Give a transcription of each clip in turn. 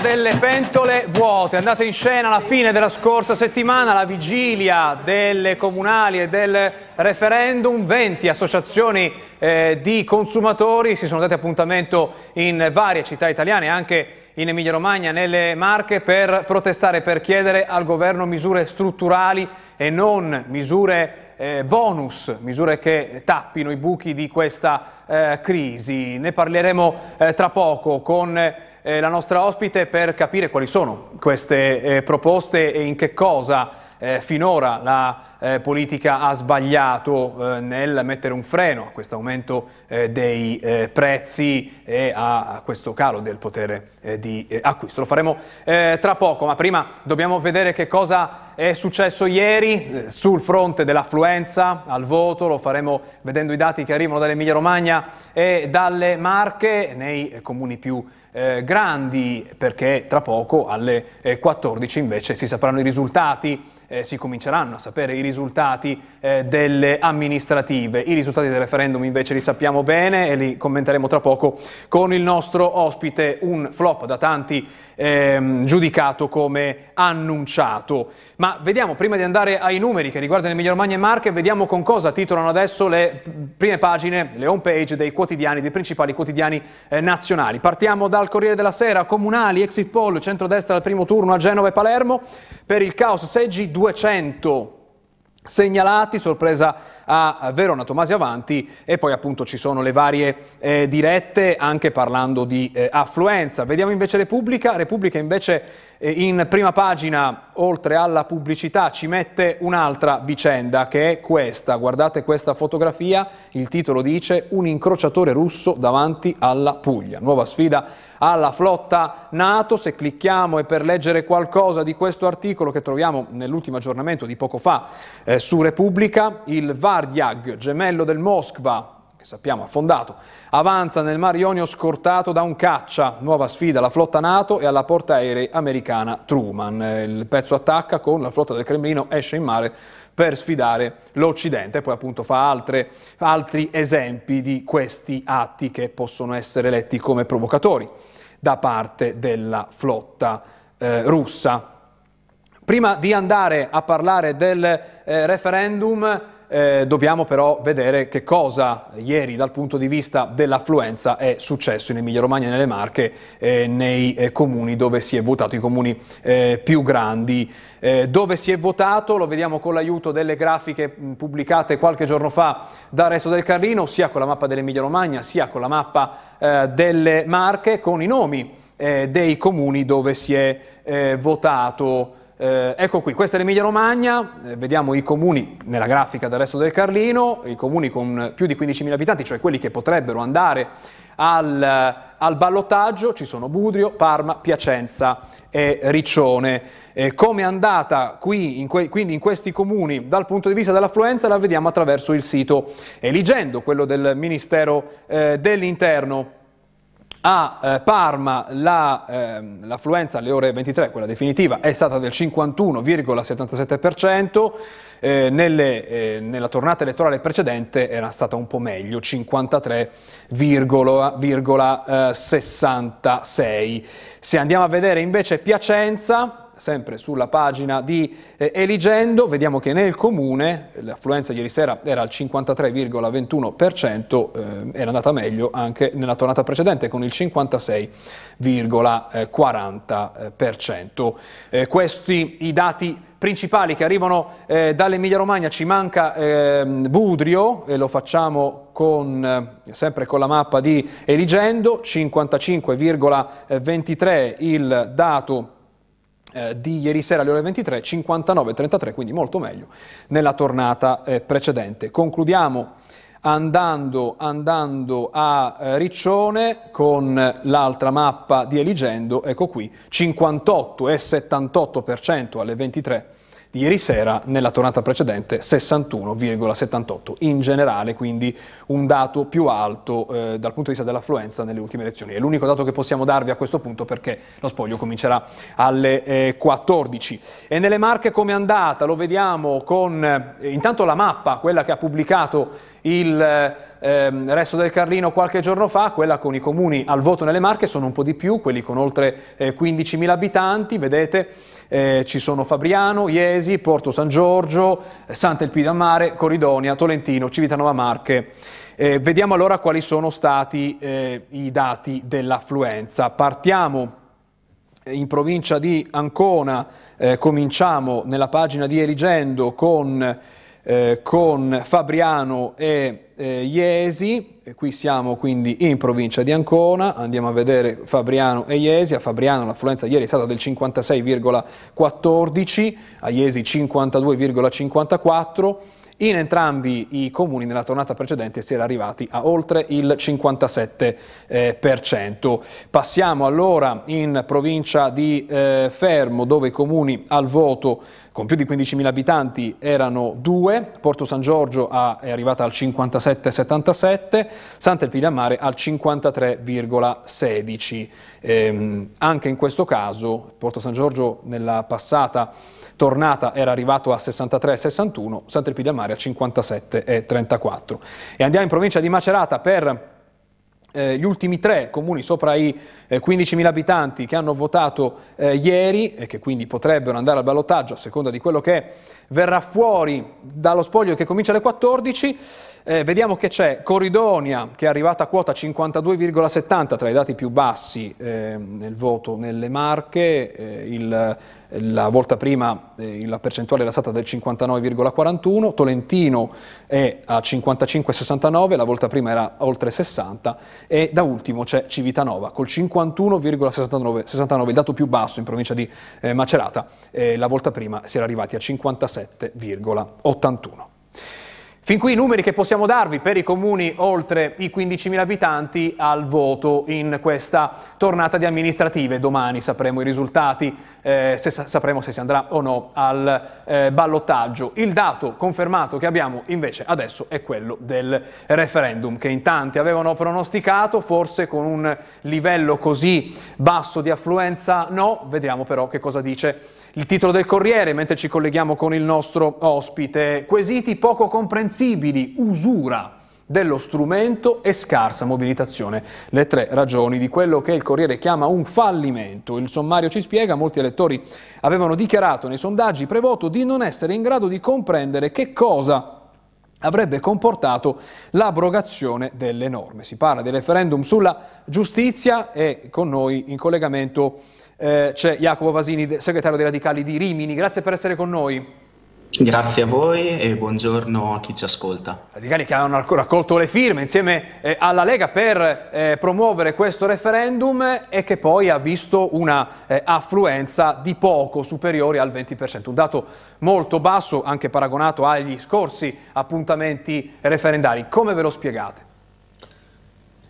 Delle pentole vuote è andata in scena alla fine della scorsa settimana, la vigilia delle comunali e del referendum. 20 associazioni eh, di consumatori si sono date appuntamento in varie città italiane, anche in Emilia-Romagna, nelle Marche, per protestare, per chiedere al governo misure strutturali e non misure eh, bonus, misure che tappino i buchi di questa eh, crisi. Ne parleremo eh, tra poco con eh, la nostra ospite per capire quali sono queste eh, proposte e in che cosa eh, finora la eh, politica ha sbagliato eh, nel mettere un freno a questo aumento eh, dei eh, prezzi e a, a, questo calo del potere eh, di acquisto. Lo faremo tra poco, ma prima dobbiamo vedere che cosa è successo ieri sul fronte dell'affluenza al voto, lo faremo vedendo i dati che arrivano dall'Emilia Romagna e dalle Marche nei comuni più eh, grandi perché tra poco alle eh, 14 invece si sapranno i risultati, eh, si cominceranno a sapere i risultati eh, delle amministrative. I risultati del referendum invece li sappiamo bene e li commenteremo tra poco con il nostro ospite, un flop da tanti ehm, giudicato come annunciato. Ma vediamo, prima di andare ai numeri che riguardano Emilia Romagna e Marche, vediamo con cosa titolano adesso le prime pagine, le home page dei quotidiani, dei principali quotidiani eh, nazionali. Partiamo dal Corriere della Sera, comunali, exit poll, centrodestra al primo turno a Genova e Palermo, per il caos seggi 200 segnalati, sorpresa a Verona Tomasi Avanti e poi appunto ci sono le varie eh, dirette anche parlando di eh, affluenza. Vediamo invece Repubblica, Repubblica invece in prima pagina oltre alla pubblicità ci mette un'altra vicenda che è questa, guardate questa fotografia, il titolo dice un incrociatore russo davanti alla Puglia, nuova sfida alla flotta NATO. Se clicchiamo e per leggere qualcosa di questo articolo che troviamo nell'ultimo aggiornamento di poco fa eh, su Repubblica, il Vardiag, gemello del Moskva, sappiamo affondato, avanza nel Mar Ionio scortato da un caccia, nuova sfida alla flotta NATO e alla portaerei americana Truman. Il pezzo attacca con la flotta del Cremlino, esce in mare per sfidare l'Occidente. Poi appunto fa altre, altri esempi di questi atti che possono essere letti come provocatori da parte della flotta eh, russa. Prima di andare a parlare del eh, referendum, eh, dobbiamo però vedere che cosa ieri dal punto di vista dell'affluenza è successo in Emilia Romagna e nelle Marche eh, nei eh, comuni dove si è votato, i comuni eh, più grandi. Eh, dove si è votato lo vediamo con l'aiuto delle grafiche mh, pubblicate qualche giorno fa da Resto del Carlino, sia con la mappa dell'Emilia Romagna sia con la mappa eh, delle Marche, con i nomi dei comuni dove si è votato. Eh, ecco qui, questa è l'Emilia Romagna, eh, vediamo i comuni nella grafica del resto del Carlino, i comuni con più di 15.000 abitanti, cioè quelli che potrebbero andare al, al ballottaggio, ci sono Budrio, Parma, Piacenza e Riccione. Eh, come è andata qui, in que- quindi in questi comuni dal punto di vista dell'affluenza la vediamo attraverso il sito Eligendo, quello del Ministero eh, dell'Interno. A eh, Parma la, eh, l'affluenza alle ore 23, quella definitiva, è stata del 51,77%, eh, nelle, eh, nella tornata elettorale precedente era stata un po' meglio, 53,66%. Se andiamo a vedere invece Piacenza, sempre sulla pagina di eh, Eligendo, vediamo che nel comune l'affluenza ieri sera era al 53,21%, eh, era andata meglio anche nella tornata precedente con il 56,40%. Eh, questi i dati principali che arrivano eh, dall'Emilia Romagna, ci manca ehm, Budrio e lo facciamo con, eh, sempre con la mappa di Eligendo, 55,23 il dato eh, di ieri sera alle ore 23, 59-33, quindi molto meglio nella tornata eh, precedente. Concludiamo andando, andando a eh, Riccione con l'altra mappa di Eligendo, ecco qui, 58 e 78% alle 23 di ieri sera, nella tornata precedente 61,78 in generale, quindi un dato più alto eh, dal punto di vista dell'affluenza nelle ultime elezioni. È l'unico dato che possiamo darvi a questo punto perché lo spoglio comincerà alle eh, 14. E nelle marche come è andata? Lo vediamo con eh, intanto la mappa, quella che ha pubblicato il ehm, resto del Carlino qualche giorno fa, quella con i comuni al voto nelle Marche sono un po' di più, quelli con oltre eh, 15.000 abitanti, vedete eh, ci sono Fabriano, Iesi, Porto San Giorgio, eh, Sant'Elpidammare, Coridonia, Tolentino, Civitanova Marche. Eh, vediamo allora quali sono stati eh, i dati dell'affluenza. Partiamo in provincia di Ancona, eh, cominciamo nella pagina di Erigendo con eh, con Fabriano e eh, Iesi, e qui siamo quindi in provincia di Ancona, andiamo a vedere Fabriano e Iesi, a Fabriano l'affluenza ieri è stata del 56,14, a Iesi 52,54, in entrambi i comuni nella tornata precedente si era arrivati a oltre il 57%. Eh, Passiamo allora in provincia di eh, Fermo dove i comuni al voto con più di 15.000 abitanti erano due, Porto San Giorgio è arrivata al 57,77, Sant'Elpidiamare al 53,16. Eh, anche in questo caso Porto San Giorgio nella passata tornata era arrivato a 63,61, Sant'Elpidio al Mare a 57,34. E andiamo in provincia di Macerata per eh, gli ultimi tre comuni sopra i eh, 15.000 abitanti che hanno votato eh, ieri e che quindi potrebbero andare al ballottaggio a seconda di quello che verrà fuori dallo spoglio che comincia alle 14. Eh, vediamo che c'è. Corridonia che è arrivata a quota 52,70 tra i dati più bassi eh, nel voto nelle Marche, eh, il la volta prima eh, la percentuale era stata del 59,41, Tolentino è a 55,69, la volta prima era oltre 60 e da ultimo c'è Civitanova col 51,69, il dato più basso in provincia di eh, Macerata, eh, la volta prima si era arrivati a 57,81. Fin qui i numeri che possiamo darvi per i comuni oltre i 15.000 abitanti al voto in questa tornata di amministrative. Domani sapremo i risultati, eh, se sapremo se si andrà o no al eh, ballottaggio. Il dato confermato che abbiamo invece adesso è quello del referendum che in tanti avevano pronosticato, forse con un livello così basso di affluenza no, vediamo però che cosa dice il titolo del Corriere, mentre ci colleghiamo con il nostro ospite. Quesiti poco comprensibili, usura dello strumento e scarsa mobilitazione. Le tre ragioni di quello che il Corriere chiama un fallimento. Il sommario ci spiega, molti elettori avevano dichiarato nei sondaggi prevoto di non essere in grado di comprendere che cosa avrebbe comportato l'abrogazione delle norme. Si parla del referendum sulla giustizia e con noi in collegamento eh, c'è Jacopo Vasini, segretario dei Radicali di Rimini. Grazie per essere con noi. Grazie a voi e buongiorno a chi ci ascolta. Radicali che hanno raccolto le firme insieme eh, alla Lega per eh, promuovere questo referendum e che poi ha visto una eh, affluenza di poco superiore al 20%, un dato molto basso anche paragonato agli scorsi appuntamenti referendari. Come ve lo spiegate?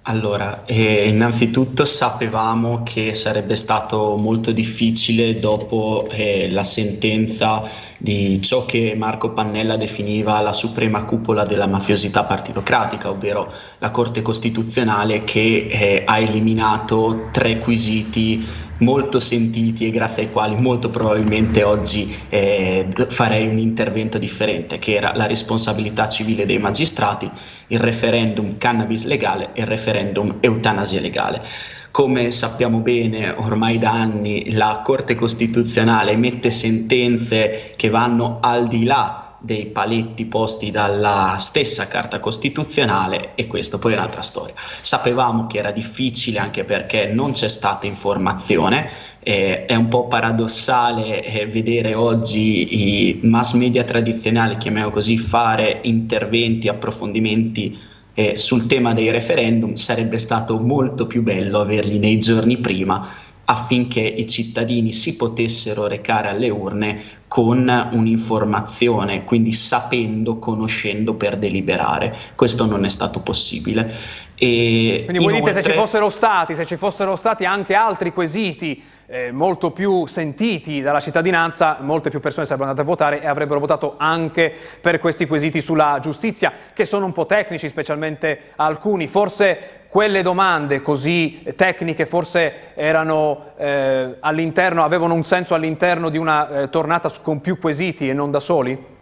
Allora, eh, innanzitutto sapevamo che sarebbe stato molto difficile dopo eh, la sentenza di ciò che Marco Pannella definiva la suprema cupola della mafiosità partitocratica, ovvero la Corte Costituzionale che eh, ha eliminato tre quesiti molto sentiti e grazie ai quali molto probabilmente oggi eh, farei un intervento differente, che era la responsabilità civile dei magistrati, il referendum cannabis legale e il referendum eutanasia legale. Come sappiamo bene ormai da anni la Corte Costituzionale emette sentenze che vanno al di là dei paletti posti dalla stessa Carta Costituzionale e questo poi è un'altra storia. Sapevamo che era difficile anche perché non c'è stata informazione, eh, è un po' paradossale eh, vedere oggi i mass media tradizionali, chiamiamo così, fare interventi, approfondimenti eh, sul tema dei referendum, sarebbe stato molto più bello averli nei giorni prima affinché i cittadini si potessero recare alle urne con un'informazione, quindi sapendo, conoscendo per deliberare. Questo non è stato possibile. E quindi voi inoltre... dite se ci fossero stati, se ci fossero stati anche altri quesiti eh, molto più sentiti dalla cittadinanza, molte più persone sarebbero andate a votare e avrebbero votato anche per questi quesiti sulla giustizia, che sono un po' tecnici, specialmente alcuni. Forse quelle domande così tecniche forse erano eh, avevano un senso all'interno di una eh, tornata con più quesiti e non da soli?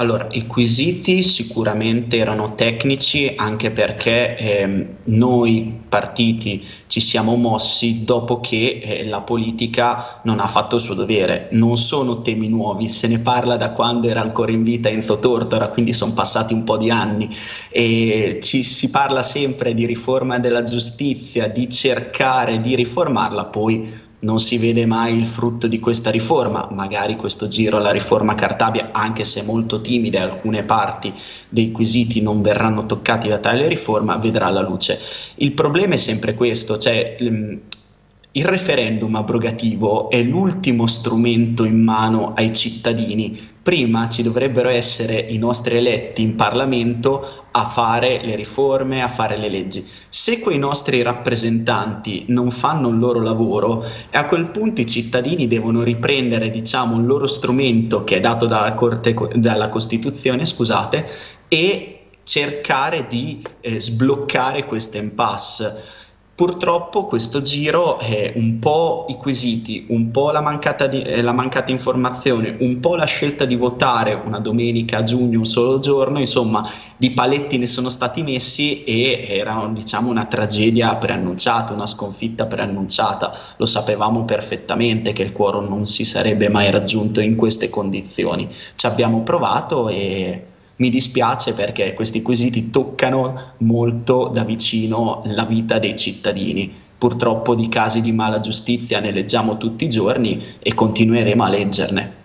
Allora, i quesiti sicuramente erano tecnici anche perché ehm, noi partiti ci siamo mossi dopo che eh, la politica non ha fatto il suo dovere. Non sono temi nuovi, se ne parla da quando era ancora in vita Enzo Tortora, quindi sono passati un po' di anni e ci si parla sempre di riforma della giustizia, di cercare di riformarla, poi non si vede mai il frutto di questa riforma, magari questo giro la riforma Cartabia, anche se molto timida alcune parti dei quesiti non verranno toccati da tale riforma, vedrà la luce. Il problema è sempre questo, cioè il referendum abrogativo è l'ultimo strumento in mano ai cittadini. Prima ci dovrebbero essere i nostri eletti in Parlamento a fare le riforme, a fare le leggi. Se quei nostri rappresentanti non fanno il loro lavoro, a quel punto i cittadini devono riprendere, diciamo, un loro strumento che è dato dalla, Corte, dalla Costituzione, scusate, e cercare di eh, sbloccare questo impasse. Purtroppo questo giro è un po' i quesiti, un po' la mancata, di, eh, la mancata, informazione, un po' la scelta di votare una domenica a giugno un solo giorno, insomma di paletti ne sono stati messi e era diciamo una tragedia preannunciata, una sconfitta preannunciata. Lo sapevamo perfettamente che il quorum non si sarebbe mai raggiunto in queste condizioni. Ci abbiamo provato e mi dispiace perché questi quesiti toccano molto da vicino la vita dei cittadini. Purtroppo di casi di mala giustizia ne leggiamo tutti i giorni e continueremo a leggerne.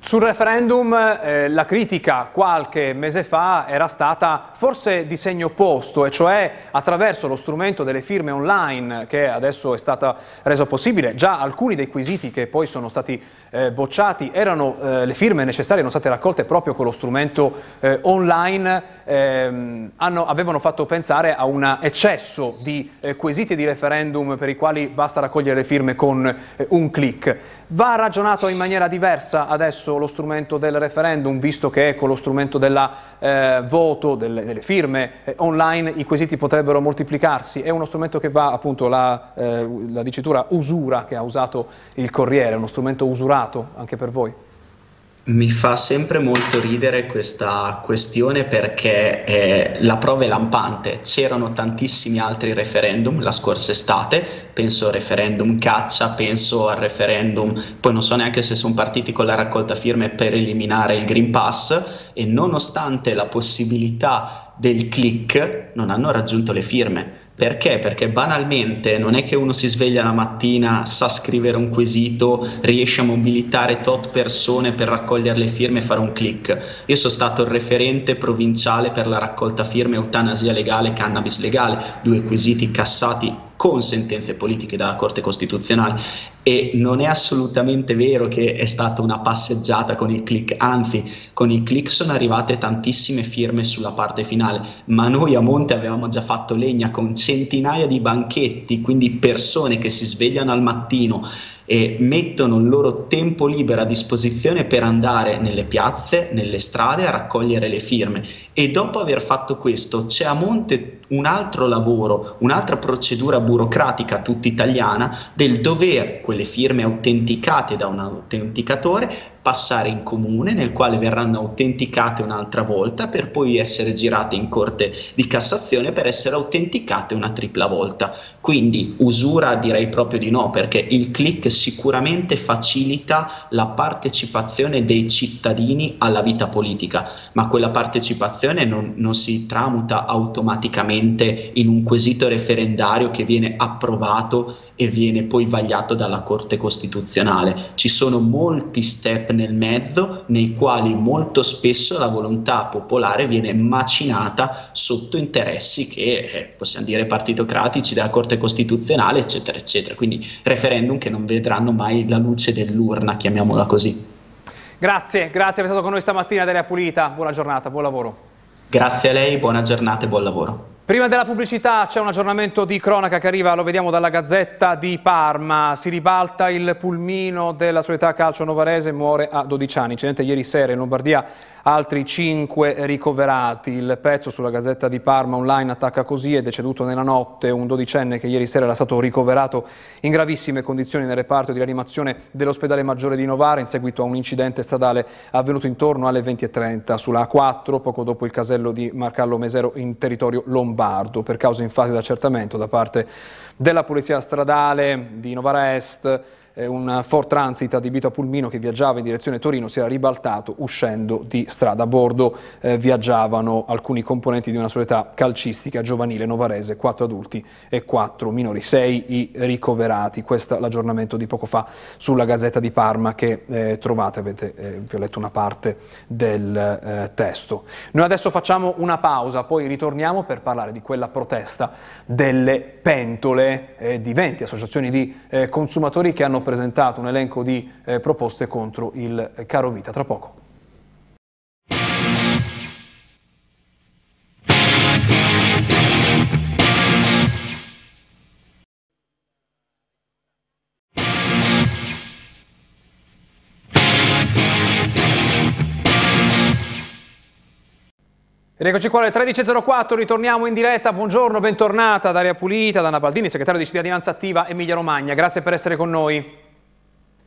Sul referendum eh, la critica qualche mese fa era stata forse di segno opposto, e cioè attraverso lo strumento delle firme online che adesso è stato reso possibile. Già alcuni dei quesiti che poi sono stati eh, bocciati erano, eh, le firme necessarie erano state raccolte proprio con lo strumento eh, online, ehm, hanno, avevano fatto pensare a un eccesso di eh, quesiti di referendum per i quali basta raccogliere le firme con eh, un clic. Va ragionato in maniera diversa adesso lo strumento del referendum, visto che con lo strumento del eh, voto, delle, delle firme online i quesiti potrebbero moltiplicarsi. È uno strumento che va appunto la, la dicitura usura che ha usato il Corriere, uno strumento usurato anche per voi? Mi fa sempre molto ridere questa questione perché eh, la prova è lampante. C'erano tantissimi altri referendum la scorsa estate, penso al referendum caccia, penso al referendum, poi non so neanche se sono partiti con la raccolta firme per eliminare il Green Pass e nonostante la possibilità del click non hanno raggiunto le firme. Perché? Perché banalmente non è che uno si sveglia la mattina, sa scrivere un quesito, riesce a mobilitare tot persone per raccogliere le firme e fare un click. Io sono stato il referente provinciale per la raccolta firme eutanasia legale, cannabis legale, due quesiti cassati con sentenze politiche dalla Corte Costituzionale. E non è assolutamente vero che è stata una passeggiata con il click, anzi con il click sono arrivate tantissime firme sulla parte finale, ma noi a Monte avevamo già fatto legna con centinaia di banchetti, quindi persone che si svegliano al mattino e mettono il loro tempo libero a disposizione per andare nelle piazze, nelle strade a raccogliere le firme. E dopo aver fatto questo c'è a monte un altro lavoro, un'altra procedura burocratica tutta italiana del dover quelle firme autenticate da un autenticatore passare in comune nel quale verranno autenticate un'altra volta per poi essere girate in corte di Cassazione per essere autenticate una tripla volta. Quindi usura direi proprio di no perché il click sicuramente facilita la partecipazione dei cittadini alla vita politica, ma quella partecipazione non, non si tramuta automaticamente in un quesito referendario che viene approvato e viene poi vagliato dalla Corte Costituzionale. Ci sono molti step nel mezzo nei quali molto spesso la volontà popolare viene macinata sotto interessi che eh, possiamo dire partitocratici della Corte Costituzionale, eccetera, eccetera. Quindi referendum che non vedranno mai la luce dell'urna, chiamiamola così. Grazie, grazie per essere stato con noi stamattina Delia Pulita. Buona giornata, buon lavoro. Grazie a lei, buona giornata e buon lavoro. Prima della pubblicità c'è un aggiornamento di cronaca che arriva, lo vediamo dalla Gazzetta di Parma. Si ribalta il pulmino della società calcio novarese, muore a 12 anni. Incidente ieri sera in Lombardia, altri 5 ricoverati. Il pezzo sulla Gazzetta di Parma online attacca così, è deceduto nella notte un dodicenne che ieri sera era stato ricoverato in gravissime condizioni nel reparto di rianimazione dell'ospedale maggiore di Novara in seguito a un incidente stradale avvenuto intorno alle 20.30 sulla A4, poco dopo il casello di Marcallo Mesero in territorio lombardo. Lombardo per causa in fase di accertamento da parte della Polizia Stradale di Novara Est un Ford Transit adibito a pulmino che viaggiava in direzione Torino si era ribaltato uscendo di strada. A bordo eh, viaggiavano alcuni componenti di una società calcistica giovanile novarese, quattro adulti e quattro minori, sei i ricoverati. Questo è l'aggiornamento di poco fa sulla Gazzetta di Parma che eh, trovate, avete, eh, vi ho letto una parte del eh, testo. Noi adesso facciamo una pausa, poi ritorniamo per parlare di quella protesta delle pentole eh, di 20 associazioni di eh, consumatori che hanno presentato un elenco di eh, proposte contro il caro vita. Tra poco. Eccoci qua alle 13.04, ritorniamo in diretta. Buongiorno, bentornata Daria Pulita, Dana Baldini, segretario di cittadinanza attiva Emilia Romagna. Grazie per essere con noi.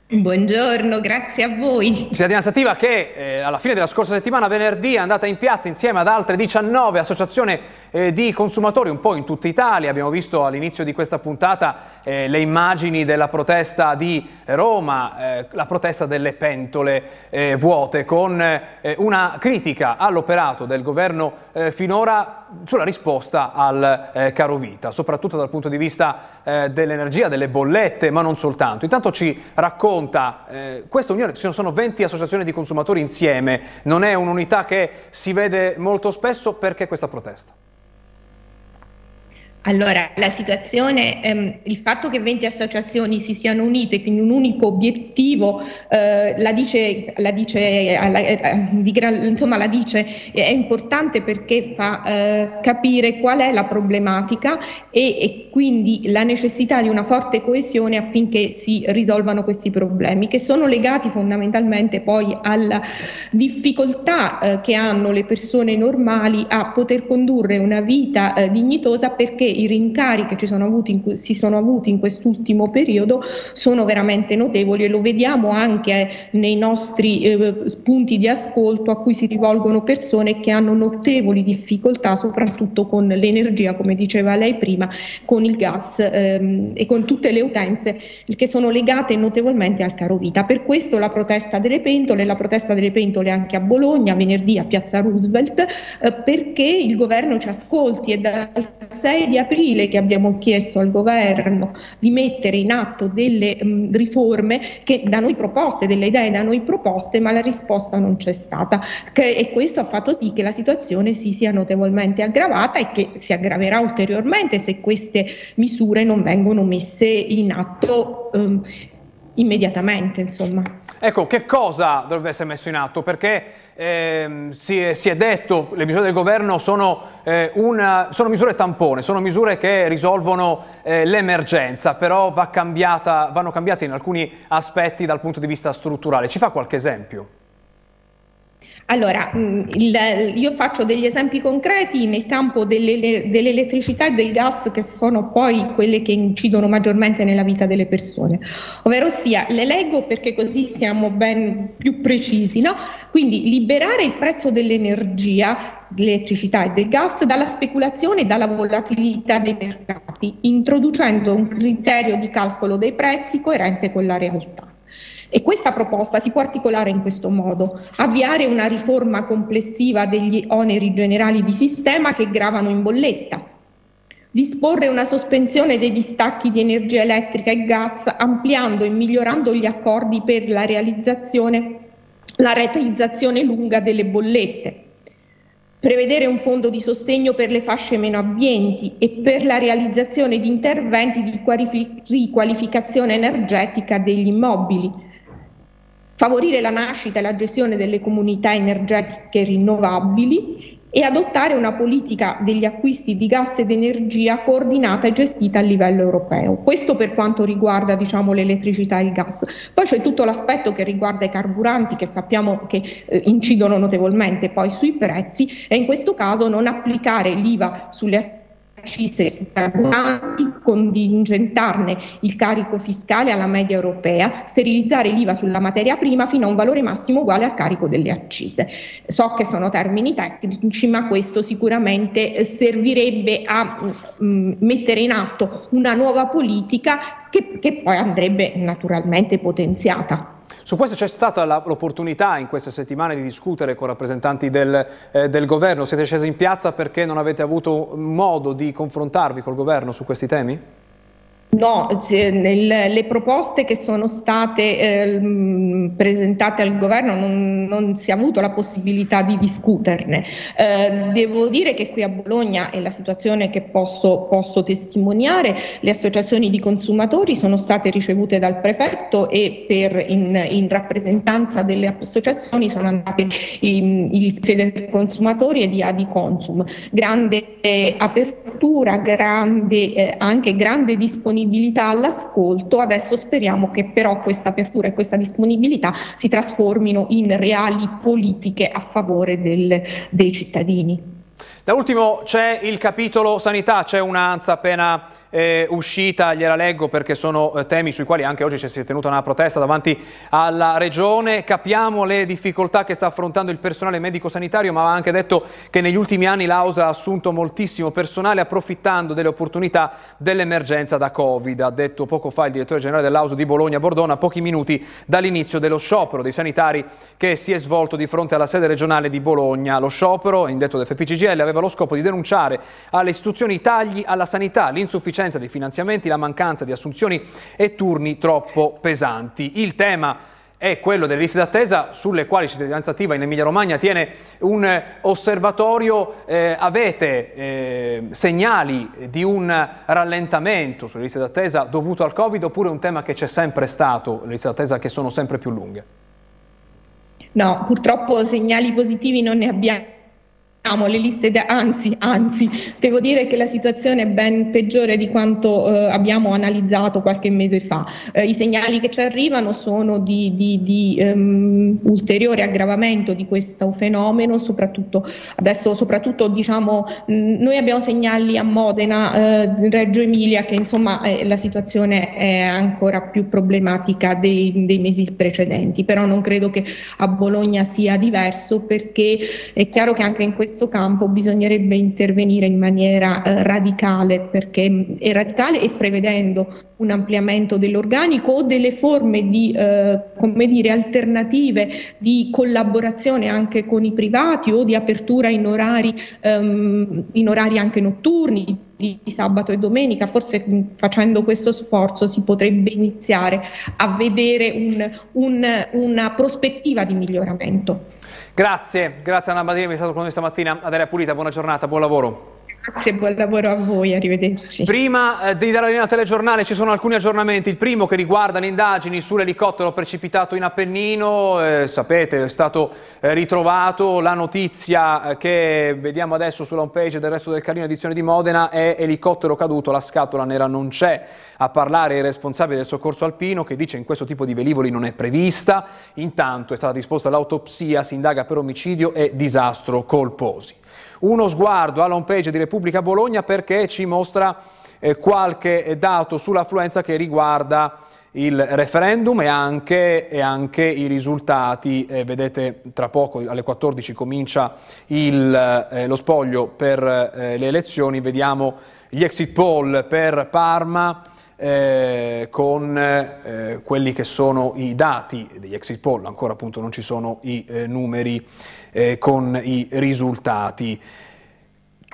Buongiorno, grazie a voi. Cittadinanza Attiva che eh, alla fine della scorsa settimana, venerdì, è andata in piazza insieme ad altre 19 associazioni eh, di consumatori un po' in tutta Italia. Abbiamo visto all'inizio di questa puntata eh, le immagini della protesta di Roma, eh, la protesta delle pentole eh, vuote, con eh, una critica all'operato del governo finora sulla risposta al caro vita, soprattutto dal punto di vista dell'energia, delle bollette, ma non soltanto. Intanto ci racconta conta, eh, questa unione, ci sono 20 associazioni di consumatori insieme, non è un'unità che si vede molto spesso, perché questa protesta? Allora, la situazione, ehm, il fatto che 20 associazioni si siano unite in un unico obiettivo, eh, la dice, la dice, alla, eh, insomma, la dice, è importante perché fa eh, capire qual è la problematica e, e, quindi la necessità di una forte coesione affinché si risolvano questi problemi, che sono legati fondamentalmente poi alla difficoltà eh, che hanno le persone normali a poter condurre una vita eh, dignitosa perché i rincari che sono in, si sono avuti in quest'ultimo periodo sono veramente notevoli e lo vediamo anche nei nostri eh, punti di ascolto a cui si rivolgono persone che hanno notevoli difficoltà soprattutto con l'energia, come diceva lei prima, con il gas ehm, e con tutte le utenze che sono legate notevolmente al caro vita. Per questo la protesta delle pentole, la protesta delle pentole anche a Bologna, venerdì a Piazza Roosevelt, eh, perché il governo ci ascolti e dal 6 di aprile che abbiamo chiesto al governo di mettere in atto delle mh, riforme che da noi proposte, delle idee da noi proposte, ma la risposta non c'è stata. Che, e questo ha fatto sì che la situazione si sia notevolmente aggravata e che si aggraverà ulteriormente se queste misure non vengono messe in atto um, immediatamente. Insomma. Ecco, che cosa dovrebbe essere messo in atto? Perché eh, si, è, si, è, detto le misure del governo sono, eh, una, sono, misure tampone, sono misure che risolvono eh, l'emergenza, però va cambiata, vanno cambiate in alcuni aspetti dal punto di vista strutturale. Ci fa qualche esempio? Allora, mm, il, io faccio degli esempi concreti nel campo delle, dell'elettricità e del gas che sono poi quelle che incidono maggiormente nella vita delle persone, ovvero sia le leggo perché così siamo ben più precisi, no? quindi liberare il prezzo dell'energia, dell'elettricità e del gas dalla speculazione e dalla volatilità dei mercati, introducendo un criterio di calcolo dei prezzi coerente con la realtà. E questa proposta si può articolare in questo modo, avviare una riforma complessiva degli oneri generali di sistema che gravano in bolletta, disporre una sospensione dei distacchi di energia elettrica e gas, ampliando e migliorando gli accordi per la realizzazione, la realizzazione lunga delle bollette, prevedere un fondo di sostegno per le fasce meno abbienti e per la realizzazione di interventi di riqualificazione energetica degli immobili, favorire la nascita e la gestione delle comunità energetiche rinnovabili e adottare una politica degli acquisti di gas ed energia coordinata e gestita a livello europeo. Questo per quanto riguarda diciamo, l'elettricità e il gas. Poi c'è tutto l'aspetto che riguarda i carburanti che sappiamo che eh, incidono notevolmente poi sui prezzi e in questo caso non applicare l'IVA sulle attività accise carburanti, contingentarne il carico fiscale alla media europea, sterilizzare l'IVA sulla materia prima fino a un valore massimo uguale al carico delle accise. So che sono termini tecnici, ma questo sicuramente servirebbe a mm, mettere in atto una nuova politica che, che poi andrebbe naturalmente potenziata. Su questo c'è stata l'opportunità in queste settimane di discutere con rappresentanti del, eh, del, governo. Siete scesi in piazza perché non avete avuto modo di confrontarvi col governo su questi temi? No, le proposte che sono state eh, presentate al governo non, non, si è avuto la possibilità di discuterne. Eh, devo dire che qui a Bologna è la situazione che posso, posso, testimoniare, le associazioni di consumatori sono state ricevute dal prefetto e per, in, in, rappresentanza delle associazioni sono andati il Fede Consumatori e di Adiconsum. Grande eh, apertura, grande, eh, anche grande disponibilità disponibilità all'ascolto, adesso speriamo che però questa apertura e questa disponibilità si trasformino in reali politiche a favore del, dei cittadini. Da ultimo c'è il capitolo sanità, c'è un'ansa appena eh, uscita, gliela leggo perché sono eh, temi sui quali anche oggi si è tenuta una protesta davanti alla Regione. Capiamo le difficoltà che sta affrontando il personale medico-sanitario, ma ha anche detto che negli ultimi anni l'AUSA ha assunto moltissimo personale approfittando delle opportunità dell'emergenza da Covid. Ha detto poco fa il direttore generale dell'AUSA di Bologna, Bordona, pochi minuti dall'inizio dello sciopero dei sanitari che si è svolto di fronte alla sede regionale di Bologna. Lo sciopero, indetto da FPCGL, aveva lo scopo di denunciare alle istituzioni i tagli alla sanità, l'insufficienza dei finanziamenti, la mancanza di assunzioni e turni troppo pesanti. Il tema è quello delle liste d'attesa sulle quali Cittadinanza Attiva in Emilia Romagna tiene un osservatorio. Eh, avete eh, segnali di un rallentamento sulle liste d'attesa dovuto al Covid oppure un tema che c'è sempre stato, le liste d'attesa che sono sempre più lunghe? No, purtroppo segnali positivi non ne abbiamo le liste, anzi, anzi, devo dire che la situazione è ben peggiore di quanto eh, abbiamo analizzato qualche mese fa. Eh, I segnali che ci arrivano sono di, di, di um, ulteriore aggravamento di questo fenomeno, soprattutto adesso, soprattutto diciamo, mh, noi abbiamo segnali a Modena, eh, Reggio Emilia, che insomma eh, la situazione è ancora più problematica dei, dei mesi precedenti, però non credo che a Bologna sia diverso perché è chiaro che anche in questo questo campo bisognerebbe intervenire in maniera eh, radicale, perché è radicale e prevedendo un ampliamento dell'organico o delle forme di, eh, come dire, alternative di collaborazione anche con i privati o di apertura in orari, ehm, in orari anche notturni, di sabato e domenica, forse facendo questo sforzo si potrebbe iniziare a vedere un, un, una prospettiva di miglioramento. Grazie, grazie Anna Badini, che è stato con noi stamattina ad Area Pulita, buona giornata, buon lavoro. Grazie, buon lavoro a voi, arrivederci. Prima eh, di dare la linea al telegiornale ci sono alcuni aggiornamenti, il primo che riguarda le indagini sull'elicottero precipitato in Appennino, eh, sapete è stato eh, ritrovato, la notizia eh, che vediamo adesso sulla homepage del resto del Carlino edizione di Modena è elicottero caduto, la scatola nera non c'è, a parlare il responsabile del soccorso alpino che dice in questo tipo di velivoli non è prevista, intanto è stata disposta l'autopsia, si indaga per omicidio e disastro colposi. Uno sguardo alla homepage di Repubblica Bologna perché ci mostra eh, qualche dato sull'affluenza che riguarda il referendum e anche, e anche i risultati. Eh, vedete, tra poco alle 14 comincia il, eh, lo spoglio per eh, le elezioni. Vediamo gli exit poll per Parma. Eh, con eh, quelli che sono i dati degli exit poll, ancora appunto non ci sono i eh, numeri eh, con i risultati.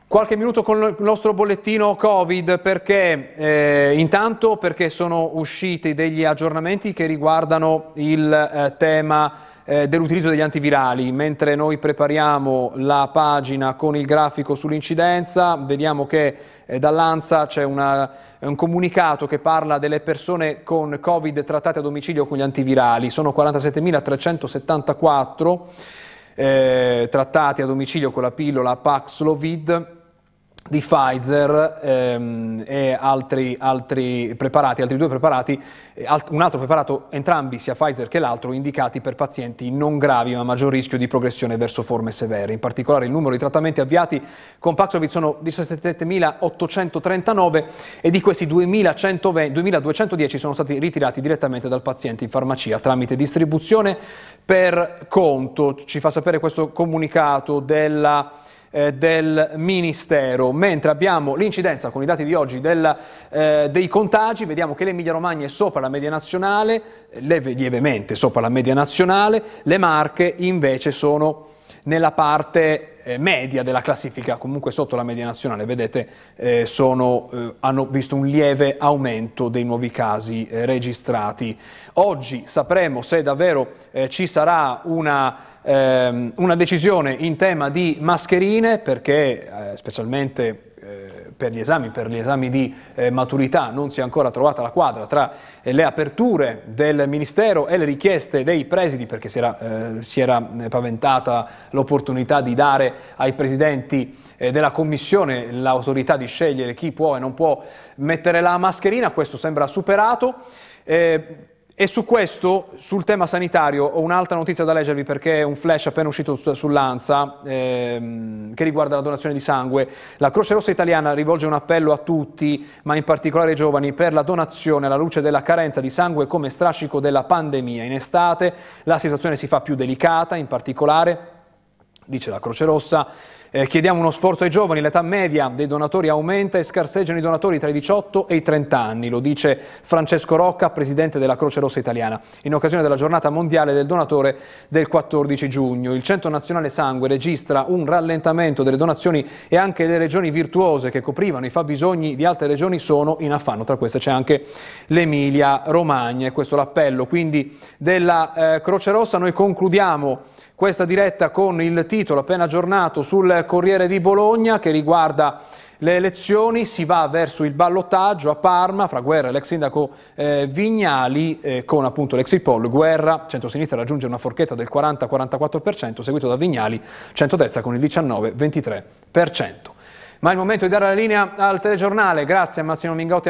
Qualche minuto con il nostro bollettino Covid perché eh, intanto perché sono usciti degli aggiornamenti che riguardano il eh, tema eh, dell'utilizzo degli antivirali. Mentre noi prepariamo la pagina con il grafico sull'incidenza, vediamo che eh, dall'ANSA c'è un comunicato che parla delle persone con Covid trattate a domicilio con gli antivirali. Sono 47.374 eh, trattati a domicilio con la pillola Paxlovid di Pfizer ehm, e altri, altri, preparati, altri due preparati, alt un altro preparato, entrambi sia Pfizer che l'altro, indicati per pazienti non gravi ma a maggior rischio di progressione verso forme severe. In particolare il numero di trattamenti avviati con Paxlovid sono 17.839 e di questi 2.210 sono stati ritirati direttamente dal paziente in farmacia tramite distribuzione per conto. Ci fa sapere questo comunicato della eh, del Ministero, mentre abbiamo l'incidenza con i dati di oggi del, eh, dei contagi, vediamo che l'Emilia Romagna è sopra la media nazionale, lievemente sopra la media nazionale, le Marche invece sono nella parte eh, media della classifica, comunque sotto la media nazionale, vedete eh, sono, eh, hanno visto un lieve aumento dei nuovi casi eh, registrati. Oggi sapremo se davvero eh, ci sarà una ehm, una decisione in tema di mascherine perché eh, specialmente eh, per gli esami, per gli esami di eh, maturità non si è ancora trovata la quadra tra eh, le aperture del Ministero e le richieste dei presidi perché si era, eh, si era paventata l'opportunità di dare ai presidenti eh, della Commissione l'autorità di scegliere chi può e non può mettere la mascherina, questo sembra superato. E su questo, sul tema sanitario, ho un'altra notizia da leggervi perché è un flash appena uscito sull'ANSA ehm, che riguarda la donazione di sangue. La Croce Rossa Italiana rivolge un appello a tutti, ma in particolare ai giovani, per la donazione alla luce della carenza di sangue come strascico della pandemia. In estate la situazione si fa più delicata, in particolare, dice la Croce Rossa, eh, chiediamo uno sforzo ai giovani, l'età media dei donatori aumenta e scarseggiano i donatori tra i 18 e i 30 anni, lo dice Francesco Rocca, presidente della Croce Rossa Italiana, in occasione della giornata mondiale del donatore del 14 giugno. Il Centro Nazionale Sangue registra un rallentamento delle donazioni e anche le regioni virtuose che coprivano i fabbisogni di altre regioni sono in affanno, tra queste c'è anche l'Emilia Romagna e questo l'appello quindi della eh, Croce Rossa. Noi concludiamo questa diretta con il titolo appena aggiornato sul Corriere di Bologna che riguarda le elezioni, si va verso il ballottaggio a Parma fra Guerra e l'ex sindaco eh, Vignali eh, con appunto l'exit poll Guerra, centro-sinistra raggiunge una forchetta del 40-44%, seguito da Vignali, centrodestra con il 19-23%. Ma è il momento di dare la linea al telegiornale, grazie a Massimo Mingotti.